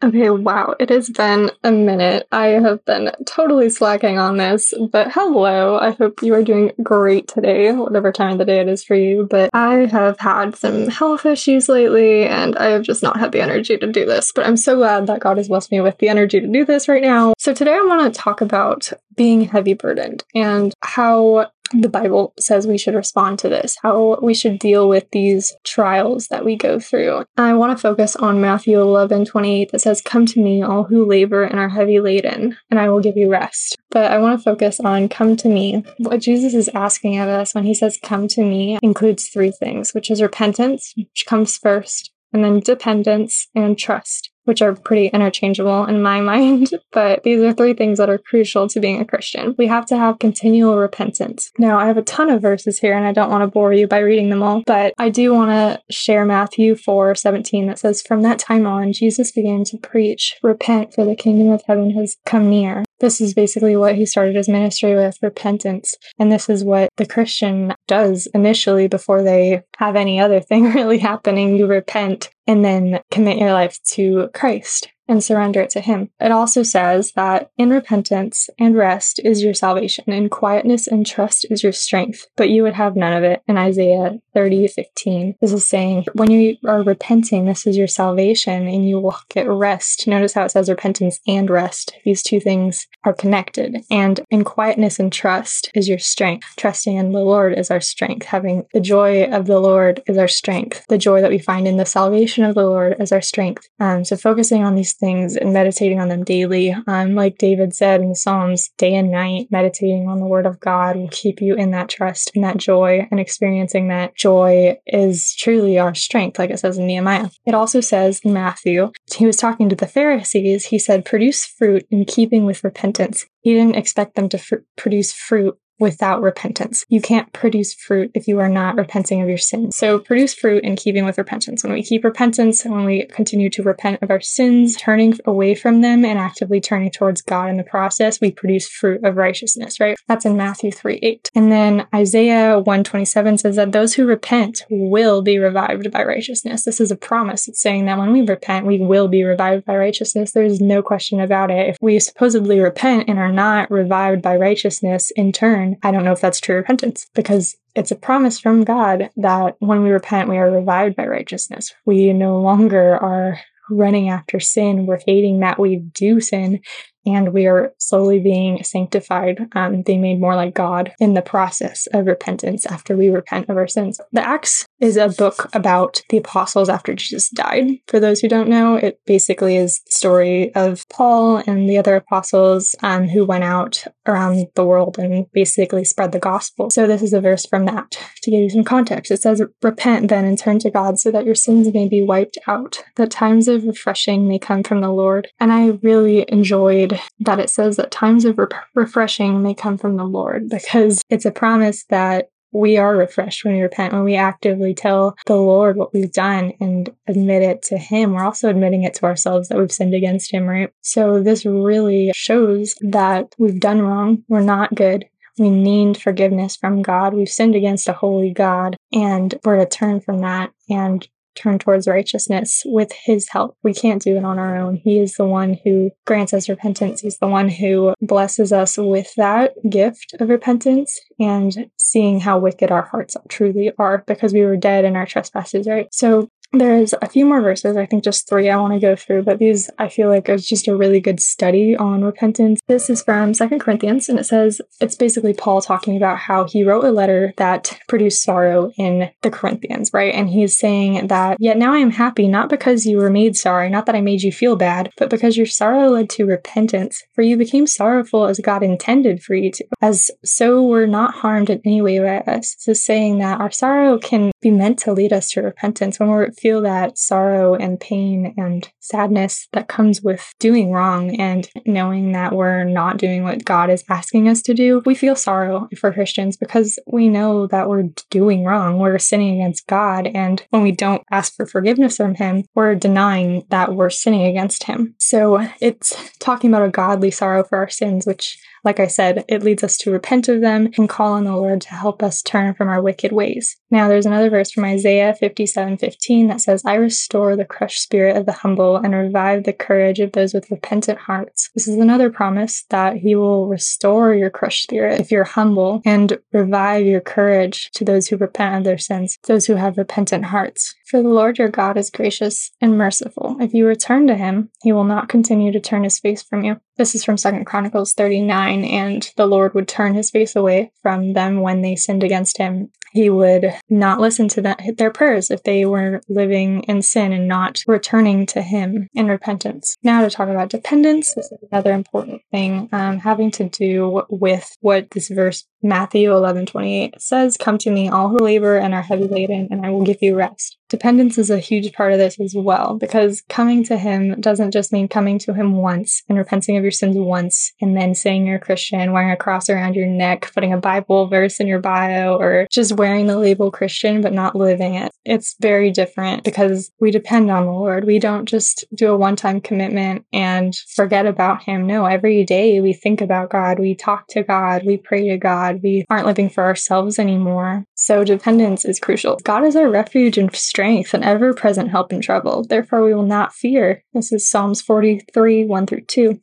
Okay, wow. It has been a minute. I have been totally slacking on this, but hello. I hope you are doing great today, whatever time of the day it is for you. But I have had some health issues lately, and I have just not had the energy to do this. But I'm so glad that God has blessed me with the energy to do this right now. So today I want to talk about being heavy burdened and how the Bible says we should respond to this, how we should deal with these trials that we go through. I want to focus on Matthew 11 28 that says, Come to me, all who labor and are heavy laden, and I will give you rest. But I want to focus on come to me. What Jesus is asking of us when he says come to me includes three things, which is repentance, which comes first, and then dependence and trust which are pretty interchangeable in my mind, but these are three things that are crucial to being a Christian. We have to have continual repentance. Now, I have a ton of verses here and I don't want to bore you by reading them all, but I do want to share Matthew 4 17 that says, From that time on, Jesus began to preach, Repent, for the kingdom of heaven has come near. This is basically what he started his ministry with repentance. And this is what the Christian does initially before they have any other thing really happening. You repent and then commit your life to Christ and surrender it to Him. It also says that in repentance and rest is your salvation, in quietness and trust is your strength, but you would have none of it in Isaiah 30 15. This is saying, when you are repenting, this is your salvation and you will get rest. Notice how it says repentance and rest. These two things are connected. And in quietness and trust is your strength. Trusting in the Lord is our strength. Having the joy of the Lord is our strength. The joy that we find in the salvation of the Lord is our strength. Um, so focusing on these things and meditating on them daily. Um, like David said in the Psalms, day and night, meditating on the word of God will keep you in that trust and that joy and experiencing that joy is truly our strength, like it says in Nehemiah. It also says in Matthew, he was talking to the Pharisees, he said, produce fruit in keeping with repentance. He didn't expect them to fr- produce fruit without repentance. You can't produce fruit if you are not repenting of your sins. So produce fruit in keeping with repentance. When we keep repentance, when we continue to repent of our sins, turning away from them and actively turning towards God in the process, we produce fruit of righteousness, right? That's in Matthew 3 8. And then Isaiah 127 says that those who repent will be revived by righteousness. This is a promise. It's saying that when we repent, we will be revived by righteousness. There's no question about it. If we supposedly repent and are not revived by righteousness in turn, I don't know if that's true repentance because it's a promise from God that when we repent, we are revived by righteousness. We no longer are running after sin. We're hating that we do sin and we are slowly being sanctified, um, being made more like God in the process of repentance after we repent of our sins. The Acts is a book about the apostles after Jesus died. For those who don't know, it basically is the story of Paul and the other apostles um, who went out around the world and basically spread the gospel. So this is a verse from that to give you some context. It says, Repent then and turn to God so that your sins may be wiped out, that times of refreshing may come from the Lord. And I really enjoyed that it says that times of re- refreshing may come from the Lord because it's a promise that we are refreshed when we repent, when we actively tell the Lord what we've done and admit it to Him. We're also admitting it to ourselves that we've sinned against Him, right? So this really shows that we've done wrong. We're not good. We need forgiveness from God. We've sinned against a holy God and we're to turn from that and turn towards righteousness with his help. We can't do it on our own. He is the one who grants us repentance. He's the one who blesses us with that gift of repentance and seeing how wicked our hearts truly are because we were dead in our trespasses, right? So there's a few more verses, I think just three I want to go through, but these I feel like is just a really good study on repentance. This is from Second Corinthians, and it says it's basically Paul talking about how he wrote a letter that produced sorrow in the Corinthians, right? And he's saying that, yet now I am happy, not because you were made sorry, not that I made you feel bad, but because your sorrow led to repentance, for you became sorrowful as God intended for you to, as so we're not harmed in any way by us. So saying that our sorrow can be meant to lead us to repentance when we're feel that sorrow and pain and sadness that comes with doing wrong and knowing that we're not doing what God is asking us to do. We feel sorrow for Christians because we know that we're doing wrong. We're sinning against God. And when we don't ask for forgiveness from Him, we're denying that we're sinning against Him. So it's talking about a godly sorrow for our sins, which Like I said, it leads us to repent of them and call on the Lord to help us turn from our wicked ways. Now, there's another verse from Isaiah 57 15 that says, I restore the crushed spirit of the humble and revive the courage of those with repentant hearts. This is another promise that He will restore your crushed spirit if you're humble and revive your courage to those who repent of their sins, those who have repentant hearts. For the Lord your God is gracious and merciful. If you return to him, he will not continue to turn his face from you. This is from Second Chronicles 39, and the Lord would turn his face away from them when they sinned against him. He would not listen to their prayers if they were living in sin and not returning to him in repentance. Now to talk about dependence, this is another important thing um, having to do with what this verse Matthew 11 28 says, Come to me, all who labor and are heavy laden, and I will give you rest. Dependence is a huge part of this as well, because coming to Him doesn't just mean coming to Him once and repenting of your sins once, and then saying you're a Christian, wearing a cross around your neck, putting a Bible verse in your bio, or just wearing the label Christian but not living it. It's very different because we depend on the Lord. We don't just do a one time commitment and forget about Him. No, every day we think about God, we talk to God, we pray to God, we aren't living for ourselves anymore. So dependence is crucial. God is our refuge and strength and ever present help in trouble. Therefore, we will not fear. This is Psalms 43 1 through 2.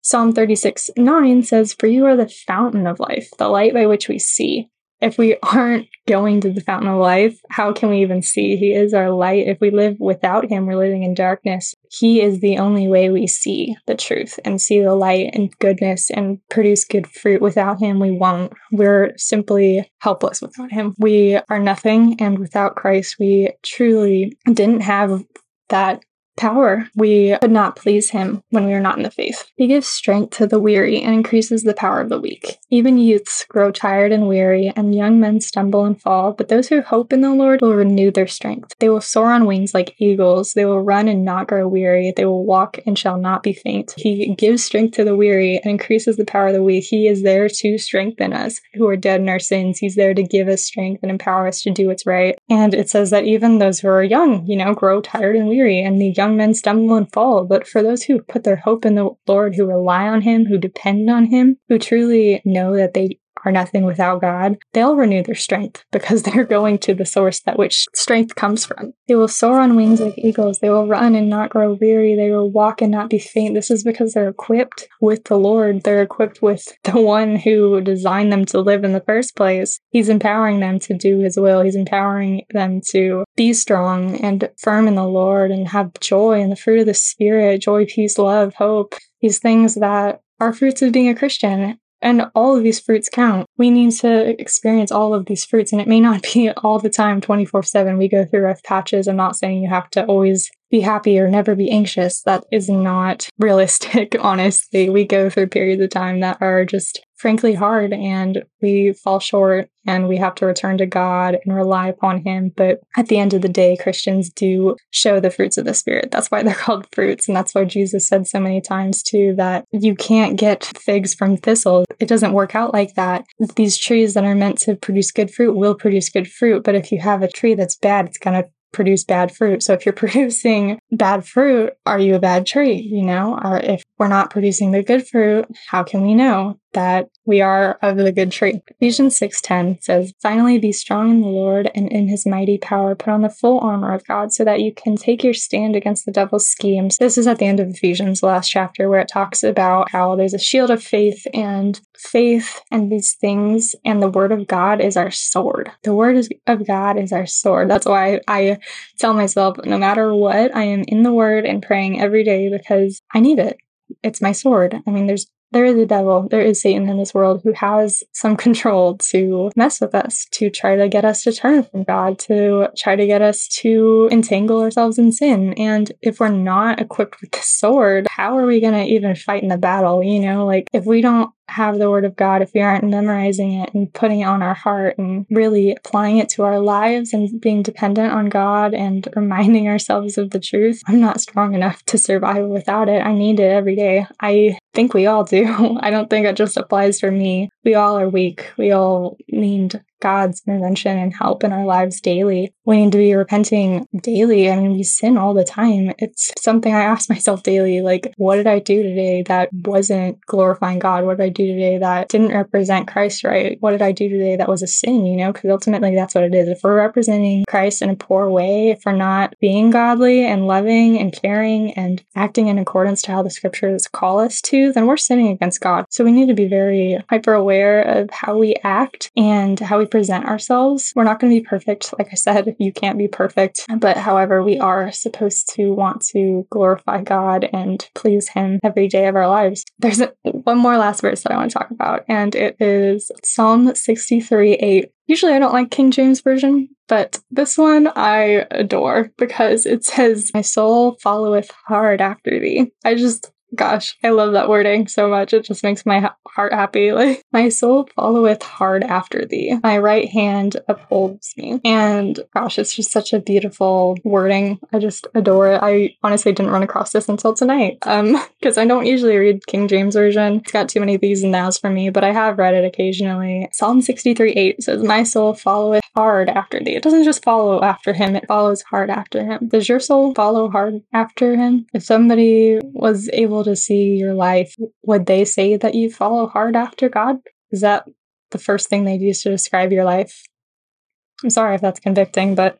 Psalm 36 9 says, For you are the fountain of life, the light by which we see if we aren't going to the fountain of life, how can we even see? He is our light. If we live without him, we're living in darkness. He is the only way we see the truth and see the light and goodness and produce good fruit. Without him, we won't. We're simply helpless without him. We are nothing. And without Christ, we truly didn't have that power. We could not please him when we are not in the faith. He gives strength to the weary and increases the power of the weak. Even youths grow tired and weary, and young men stumble and fall, but those who hope in the Lord will renew their strength. They will soar on wings like eagles. They will run and not grow weary. They will walk and shall not be faint. He gives strength to the weary and increases the power of the weak. He is there to strengthen us who are dead in our sins. He's there to give us strength and empower us to do what's right. And it says that even those who are young, you know, grow tired and weary, and the young men stumble and fall, but for those who put their hope in the Lord, who rely on Him, who depend on Him, who truly know that they are nothing without God, they'll renew their strength because they're going to the source that which strength comes from. They will soar on wings like eagles. They will run and not grow weary. They will walk and not be faint. This is because they're equipped with the Lord. They're equipped with the one who designed them to live in the first place. He's empowering them to do his will. He's empowering them to be strong and firm in the Lord and have joy and the fruit of the Spirit joy, peace, love, hope. These things that are fruits of being a Christian. And all of these fruits count. We need to experience all of these fruits, and it may not be all the time 24 7. We go through rough patches. I'm not saying you have to always be happy or never be anxious. That is not realistic, honestly. We go through periods of time that are just frankly hard and we fall short and we have to return to God and rely upon Him. But at the end of the day, Christians do show the fruits of the Spirit. That's why they're called fruits. And that's why Jesus said so many times, too, that you can't get figs from thistles. It doesn't work out like that. These trees that are meant to produce good fruit will produce good fruit. But if you have a tree that's bad, it's going to produce bad fruit. So if you're producing bad fruit, are you a bad tree? You know, or if we're not producing the good fruit, how can we know that we are of the good tree? Ephesians 6:10 says, "Finally be strong in the Lord and in his mighty power. Put on the full armor of God so that you can take your stand against the devil's schemes." This is at the end of Ephesians, last chapter, where it talks about how there's a shield of faith and faith and these things and the word of God is our sword. The word of God is our sword. That's why I tell myself no matter what, I am in the word and praying every day because I need it it's my sword. I mean, there's there is a devil, there is Satan in this world who has some control to mess with us, to try to get us to turn from God, to try to get us to entangle ourselves in sin. And if we're not equipped with the sword, how are we going to even fight in the battle? You know, like if we don't have the word of God, if we aren't memorizing it and putting it on our heart and really applying it to our lives and being dependent on God and reminding ourselves of the truth, I'm not strong enough to survive without it. I need it every day. I think we all do. I don't think it just applies for me. We all are weak. We all need God's intervention and help in our lives daily. We need to be repenting daily. I mean, we sin all the time. It's something I ask myself daily like, what did I do today that wasn't glorifying God? What did I do today that didn't represent Christ right? What did I do today that was a sin, you know? Because ultimately that's what it is. If we're representing Christ in a poor way, if we're not being godly and loving and caring and acting in accordance to how the scriptures call us to, then we're sinning against God. So we need to be very hyper aware of how we act and how we present ourselves. We're not going to be perfect. Like I said, you can't be perfect. But however, we are supposed to want to glorify God and please Him every day of our lives. There's a, one more last verse that I want to talk about, and it is Psalm 63 8. Usually I don't like King James Version, but this one I adore because it says, My soul followeth hard after thee. I just Gosh, I love that wording so much. It just makes my heart happy. Like, my soul followeth hard after thee. My right hand upholds me. And gosh, it's just such a beautiful wording. I just adore it. I honestly didn't run across this until tonight. Um, because I don't usually read King James Version. It's got too many these and thous for me, but I have read it occasionally. Psalm 63 8 says, My soul followeth hard after thee. It doesn't just follow after him, it follows hard after him. Does your soul follow hard after him? If somebody was able to see your life, would they say that you follow hard after God? Is that the first thing they'd use to describe your life? I'm sorry if that's convicting, but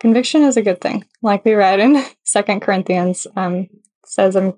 conviction is a good thing. Like we read in Second Corinthians, um, says, um,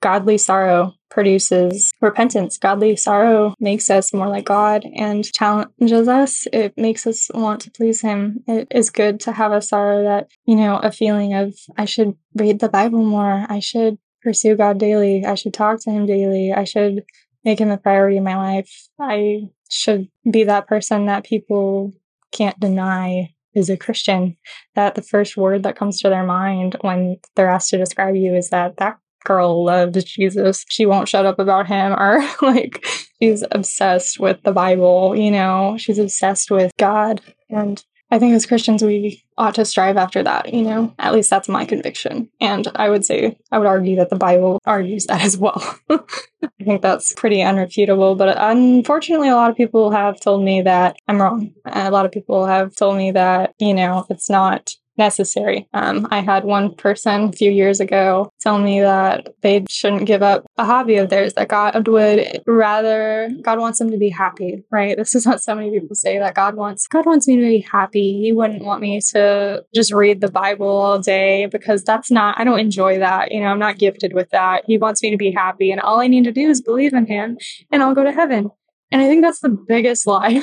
"Godly sorrow produces repentance. Godly sorrow makes us more like God and challenges us. It makes us want to please Him. It is good to have a sorrow that you know, a feeling of I should read the Bible more. I should pursue God daily. I should talk to Him daily. I should make Him a priority in my life. I should be that person that people can't deny is a Christian. That the first word that comes to their mind when they're asked to describe you is that that girl loves Jesus. She won't shut up about him, or like she's obsessed with the Bible, you know, she's obsessed with God. And I think as Christians, we ought to strive after that, you know? At least that's my conviction. And I would say, I would argue that the Bible argues that as well. I think that's pretty unrefutable, but unfortunately, a lot of people have told me that I'm wrong. A lot of people have told me that, you know, it's not necessary. Um, I had one person a few years ago tell me that they shouldn't give up a hobby of theirs, that God would rather, God wants them to be happy, right? This is what so many people say that God wants, God wants me to be happy. He wouldn't want me to just read the Bible all day because that's not, I don't enjoy that. You know, I'm not gifted with that. He wants me to be happy. And all I need to do is believe in Him and I'll go to heaven. And I think that's the biggest lie.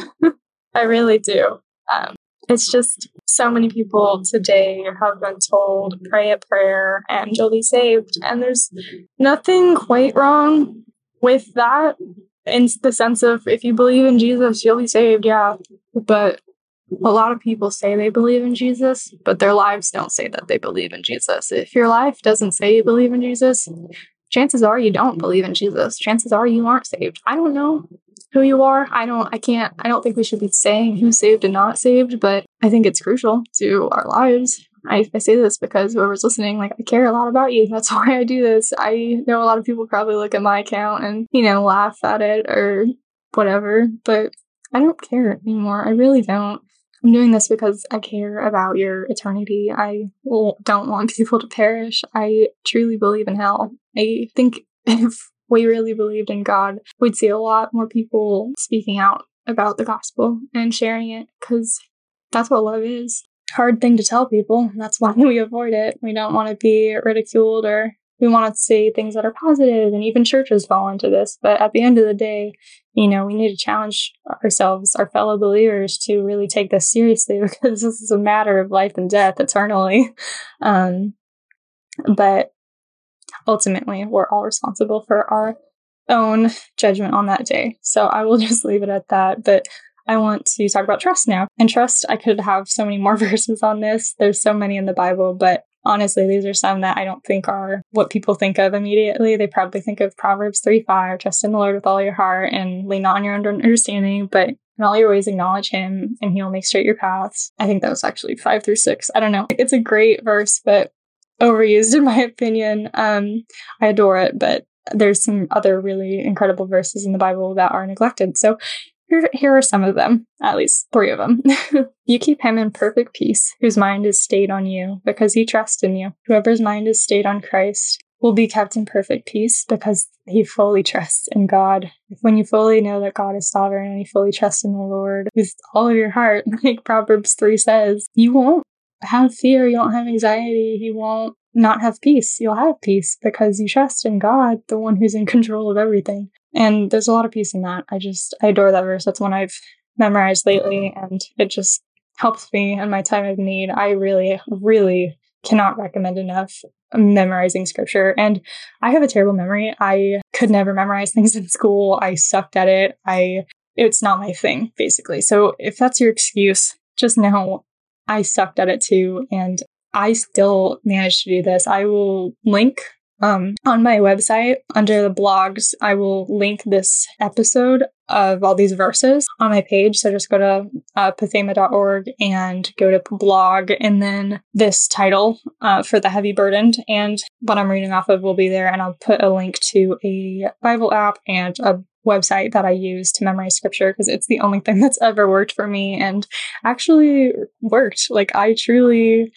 I really do. Um, it's just so many people today have been told pray a prayer and you'll be saved. And there's nothing quite wrong with that in the sense of if you believe in Jesus, you'll be saved, yeah. But a lot of people say they believe in Jesus, but their lives don't say that they believe in Jesus. If your life doesn't say you believe in Jesus, chances are you don't believe in Jesus. Chances are you aren't saved. I don't know who you are. I don't, I can't, I don't think we should be saying who's saved and not saved, but I think it's crucial to our lives. I, I say this because whoever's listening, like, I care a lot about you. That's why I do this. I know a lot of people probably look at my account and, you know, laugh at it or whatever, but I don't care anymore. I really don't. I'm doing this because I care about your eternity. I don't want people to perish. I truly believe in hell. I think if we really believed in God, we'd see a lot more people speaking out about the gospel and sharing it because that's what love is. Hard thing to tell people. That's why we avoid it. We don't want to be ridiculed or we want to say things that are positive, and even churches fall into this. But at the end of the day, you know, we need to challenge ourselves, our fellow believers, to really take this seriously because this is a matter of life and death eternally. Um, but ultimately we're all responsible for our own judgment on that day. So I will just leave it at that. But I want to talk about trust now. And trust, I could have so many more verses on this. There's so many in the Bible, but honestly, these are some that I don't think are what people think of immediately. They probably think of Proverbs 3 5, trust in the Lord with all your heart and lean not on your own understanding, but in all your ways acknowledge him and he'll make straight your paths. I think that was actually 5 through 6. I don't know. It's a great verse, but overused in my opinion. Um, I adore it, but there's some other really incredible verses in the Bible that are neglected. So here, here are some of them, at least three of them. you keep him in perfect peace, whose mind is stayed on you, because he trusts in you. Whoever's mind is stayed on Christ will be kept in perfect peace because he fully trusts in God. When you fully know that God is sovereign and you fully trust in the Lord with all of your heart, like Proverbs 3 says, you won't have fear, you won't have anxiety, you won't not have peace. You'll have peace because you trust in God, the one who's in control of everything. And there's a lot of peace in that. I just, I adore that verse. That's one I've memorized lately, and it just helps me in my time of need. I really, really cannot recommend enough memorizing scripture. And I have a terrible memory. I could never memorize things in school. I sucked at it. I, it's not my thing, basically. So if that's your excuse, just know I sucked at it too. And I still managed to do this. I will link um, on my website under the blogs. I will link this episode of all these verses on my page. So just go to uh, pathema.org and go to blog and then this title uh, for the heavy burdened. And what I'm reading off of will be there. And I'll put a link to a Bible app and a website that I use to memorize scripture because it's the only thing that's ever worked for me and actually worked. Like I truly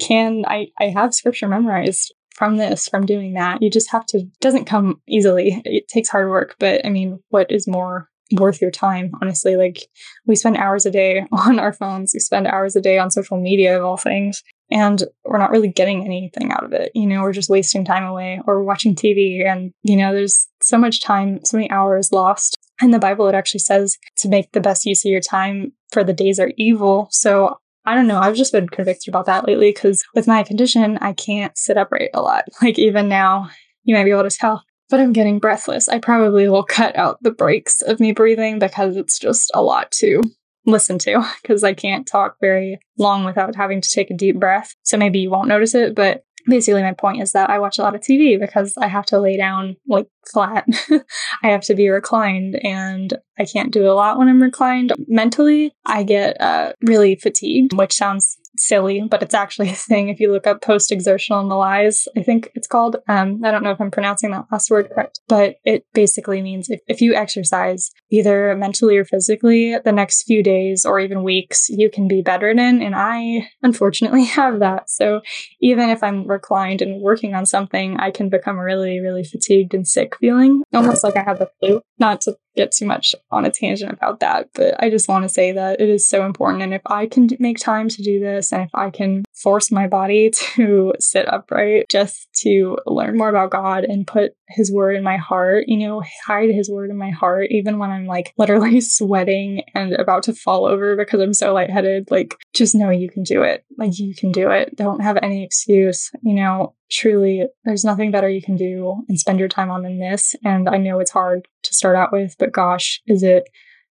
can I, I have scripture memorized from this, from doing that. You just have to, doesn't come easily. It takes hard work, but I mean, what is more worth your time, honestly? Like, we spend hours a day on our phones, we spend hours a day on social media, of all things, and we're not really getting anything out of it. You know, we're just wasting time away or watching TV, and, you know, there's so much time, so many hours lost. In the Bible, it actually says to make the best use of your time, for the days are evil. So I don't know. I've just been convicted about that lately because with my condition, I can't sit upright a lot. Like even now, you might be able to tell, but I'm getting breathless. I probably will cut out the breaks of me breathing because it's just a lot to listen to because I can't talk very long without having to take a deep breath. So maybe you won't notice it, but basically my point is that I watch a lot of TV because I have to lay down like flat. I have to be reclined and I can't do a lot when I'm reclined. Mentally, I get uh, really fatigued, which sounds silly, but it's actually a thing. If you look up post exertional malaise, I think it's called. Um, I don't know if I'm pronouncing that last word correct, but it basically means if, if you exercise either mentally or physically the next few days or even weeks, you can be bedridden. And I unfortunately have that. So even if I'm reclined and working on something, I can become really, really fatigued and sick feeling, almost like I have the flu. Not to get too much on a tangent about that, but I just want to say that it is so important. And if I can make time to do this, and if I can force my body to sit upright just to learn more about God and put His word in my heart, you know, hide His word in my heart, even when I'm like literally sweating and about to fall over because I'm so lightheaded, like just know you can do it. Like you can do it. Don't have any excuse, you know, truly there's nothing better you can do and spend your time on than this. And i know it's hard to start out with but gosh is it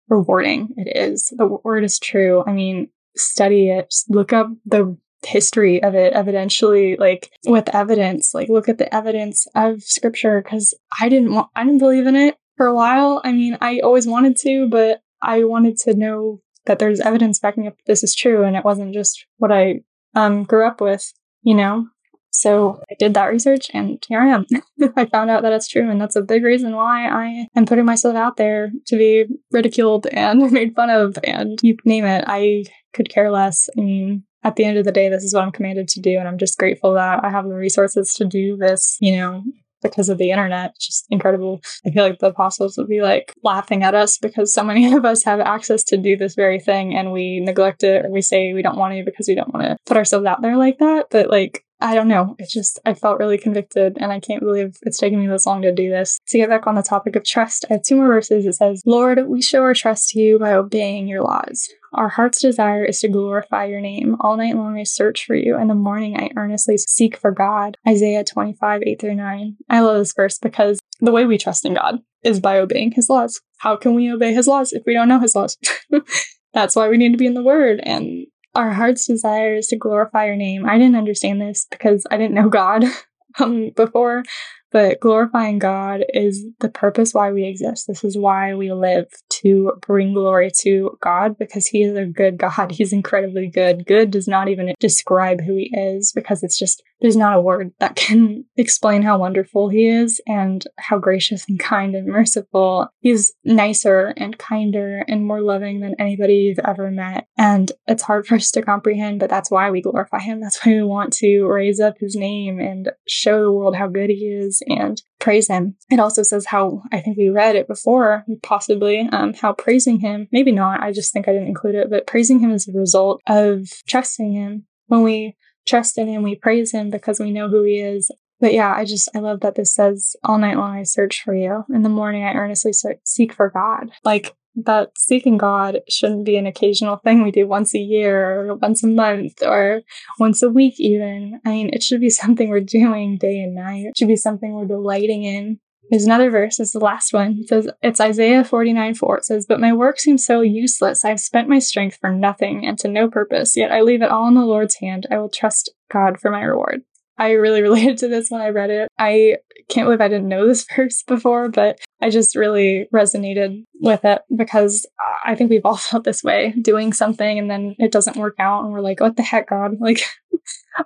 rewarding? It is. The word is true. I mean study it. Just look up the history of it evidentially like with evidence like look at the evidence of scripture because i didn't want i didn't believe in it for a while i mean i always wanted to but i wanted to know that there's evidence backing up this is true and it wasn't just what i um grew up with you know so I did that research and here I am. I found out that it's true. And that's a big reason why I am putting myself out there to be ridiculed and made fun of and you name it. I could care less. I mean, at the end of the day, this is what I'm commanded to do. And I'm just grateful that I have the resources to do this, you know, because of the internet. It's just incredible. I feel like the apostles would be like laughing at us because so many of us have access to do this very thing and we neglect it or we say we don't want to because we don't want to put ourselves out there like that. But like, I don't know. It's just, I felt really convicted and I can't believe it's taken me this long to do this. To get back on the topic of trust, I have two more verses. It says, Lord, we show our trust to you by obeying your laws. Our heart's desire is to glorify your name. All night long I search for you. In the morning I earnestly seek for God. Isaiah 25, 8 through 9. I love this verse because the way we trust in God is by obeying his laws. How can we obey his laws if we don't know his laws? That's why we need to be in the word and our heart's desire is to glorify your name. I didn't understand this because I didn't know God um, before, but glorifying God is the purpose why we exist. This is why we live to bring glory to God because He is a good God. He's incredibly good. Good does not even describe who He is because it's just, there's not a word that can explain how wonderful He is and how gracious and kind and merciful. He's nicer and kinder and more loving than anybody you've ever met. And it's hard for us to comprehend, but that's why we glorify Him. That's why we want to raise up His name and show the world how good He is and praise Him. It also says how, I think we read it before, possibly, um, how praising Him, maybe not, I just think I didn't include it, but praising Him is a result of trusting Him. When we trust in Him, we praise Him because we know who He is. But yeah, I just, I love that this says, all night long I search for you. In the morning I earnestly seek for God. Like, that seeking God shouldn't be an occasional thing we do once a year or once a month or once a week, even. I mean, it should be something we're doing day and night. It should be something we're delighting in. There's another verse, it's the last one. It says, it's Isaiah 49 4. It says, But my work seems so useless. I've spent my strength for nothing and to no purpose, yet I leave it all in the Lord's hand. I will trust God for my reward. I really related to this when I read it. I can't believe I didn't know this verse before, but I just really resonated with it because I think we've all felt this way doing something and then it doesn't work out and we're like, what the heck, God? Like,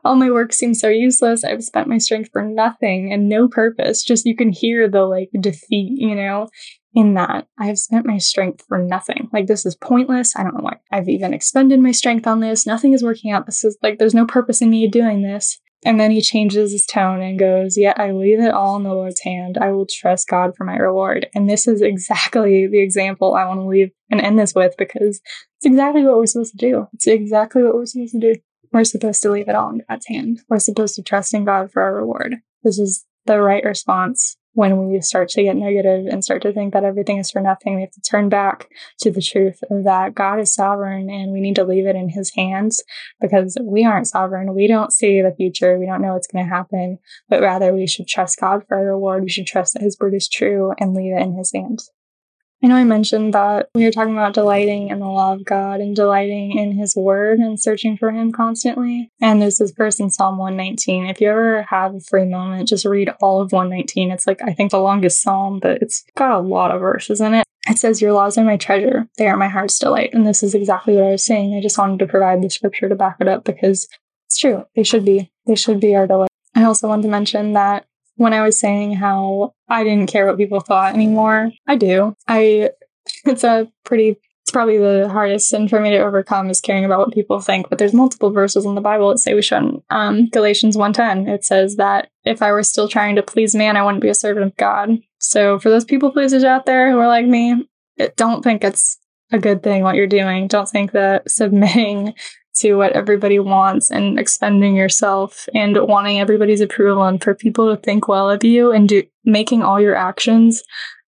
all my work seems so useless. I've spent my strength for nothing and no purpose. Just you can hear the like defeat, you know, in that I've spent my strength for nothing. Like, this is pointless. I don't know why I've even expended my strength on this. Nothing is working out. This is like, there's no purpose in me doing this. And then he changes his tone and goes, Yet I leave it all in the Lord's hand. I will trust God for my reward. And this is exactly the example I want to leave and end this with because it's exactly what we're supposed to do. It's exactly what we're supposed to do. We're supposed to leave it all in God's hand. We're supposed to trust in God for our reward. This is the right response when we start to get negative and start to think that everything is for nothing, we have to turn back to the truth that God is sovereign and we need to leave it in his hands because we aren't sovereign. We don't see the future. We don't know what's going to happen, but rather we should trust God for our reward. We should trust that his word is true and leave it in his hands. I know I mentioned that we were talking about delighting in the law of God and delighting in His Word and searching for Him constantly. And there's this verse in Psalm 119. If you ever have a free moment, just read all of 119. It's like, I think, the longest psalm, but it's got a lot of verses in it. It says, Your laws are my treasure. They are my heart's delight. And this is exactly what I was saying. I just wanted to provide the scripture to back it up because it's true. They should be. They should be our delight. I also want to mention that when I was saying how I didn't care what people thought anymore. I do. I it's a pretty it's probably the hardest sin for me to overcome is caring about what people think. But there's multiple verses in the Bible that say we shouldn't. Um, Galatians 1.10, it says that if I were still trying to please man, I wouldn't be a servant of God. So for those people pleasers out there who are like me, it, don't think it's a good thing what you're doing. Don't think that submitting to what everybody wants and expending yourself and wanting everybody's approval and for people to think well of you and do making all your actions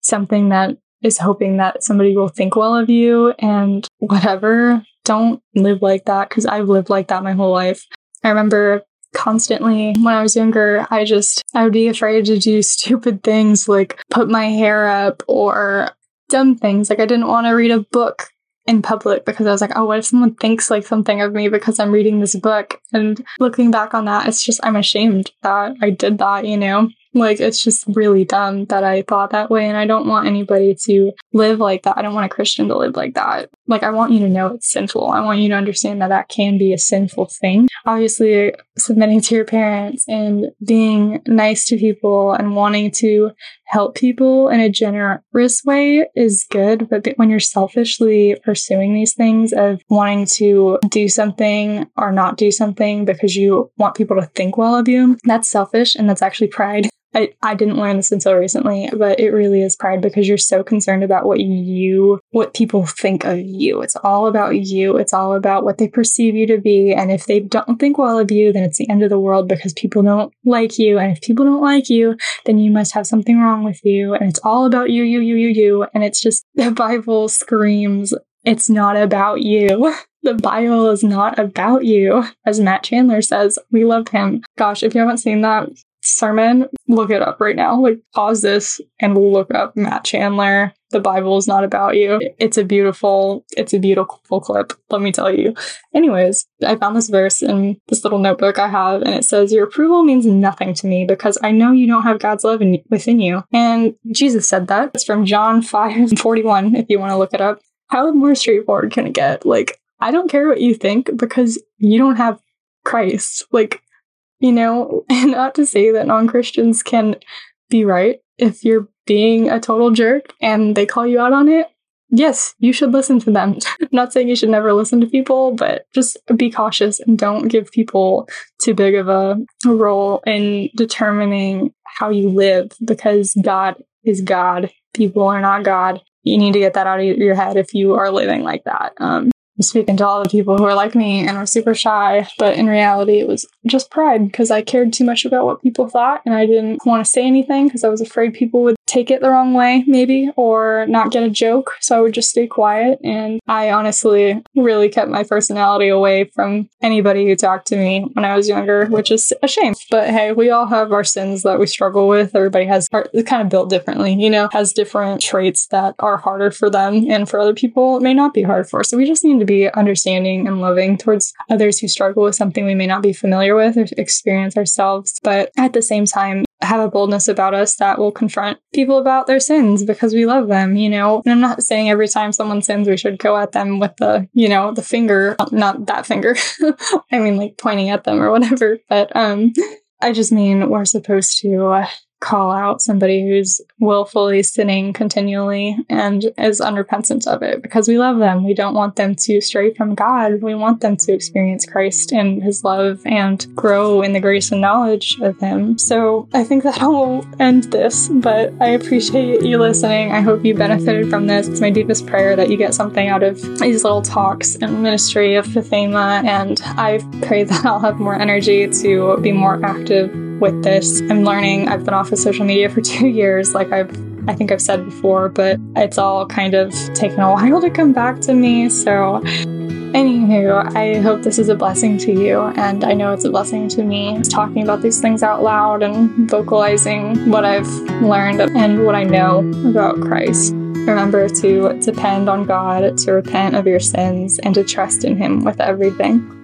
something that is hoping that somebody will think well of you and whatever. Don't live like that because I've lived like that my whole life. I remember constantly when I was younger, I just, I would be afraid to do stupid things like put my hair up or dumb things. Like I didn't want to read a book in public because I was like, oh, what if someone thinks like something of me because I'm reading this book? And looking back on that, it's just, I'm ashamed that I did that, you know? Like, it's just really dumb that I thought that way. And I don't want anybody to live like that. I don't want a Christian to live like that. Like, I want you to know it's sinful. I want you to understand that that can be a sinful thing. Obviously, submitting to your parents and being nice to people and wanting to help people in a generous way is good. But when you're selfishly pursuing these things of wanting to do something or not do something because you want people to think well of you, that's selfish and that's actually pride. I, I didn't learn this until recently, but it really is pride because you're so concerned about what you, what people think of you. It's all about you. It's all about what they perceive you to be. And if they don't think well of you, then it's the end of the world because people don't like you. And if people don't like you, then you must have something wrong with you. And it's all about you, you, you, you, you. And it's just the Bible screams, it's not about you. The Bible is not about you. As Matt Chandler says, we love him. Gosh, if you haven't seen that, sermon, look it up right now. Like, pause this and look up Matt Chandler. the Bible is not about you. It's a beautiful, it's a beautiful clip, let me tell you. Anyways, I found this verse in this little notebook I have, and it says, Your approval means nothing to me because I know you don't have God's love in, within you. And Jesus said that. It's from John 5 41, if you want to look it up. How more straightforward can it get? Like, I don't care what you think because you don't have Christ. Like, you know, not to say that non Christians can be right if you're being a total jerk and they call you out on it. Yes, you should listen to them. not saying you should never listen to people, but just be cautious and don't give people too big of a role in determining how you live because God is God. People are not God. You need to get that out of your head if you are living like that. Um, I'm speaking to all the people who are like me and are super shy, but in reality, it was just pride because I cared too much about what people thought and I didn't want to say anything because I was afraid people would take it the wrong way, maybe, or not get a joke. So I would just stay quiet. And I honestly really kept my personality away from anybody who talked to me when I was younger, which is a shame. But hey, we all have our sins that we struggle with. Everybody has are kind of built differently, you know, has different traits that are harder for them. And for other people, it may not be hard for. So we just need to be understanding and loving towards others who struggle with something we may not be familiar with or experience ourselves. But at the same time, have a boldness about us that will confront people about their sins because we love them, you know. And I'm not saying every time someone sins, we should go at them with the, you know, the finger, not that finger. I mean, like pointing at them or whatever. But um, I just mean we're supposed to uh, call out somebody who's willfully sinning continually and is unrepentant of it because we love them. We don't want them to stray from God. We want them to experience Christ and his love and grow in the grace and knowledge of him. So I think that'll end this, but I appreciate you listening. I hope you benefited from this. It's my deepest prayer that you get something out of these little talks and ministry of Fathema, and I pray that I'll have more energy to be more active with this. I'm learning. I've been off of social media for two years, like I've I think I've said before, but it's all kind of taken a while to come back to me. So, anywho, I hope this is a blessing to you, and I know it's a blessing to me talking about these things out loud and vocalizing what I've learned and what I know about Christ. Remember to depend on God, to repent of your sins, and to trust in Him with everything.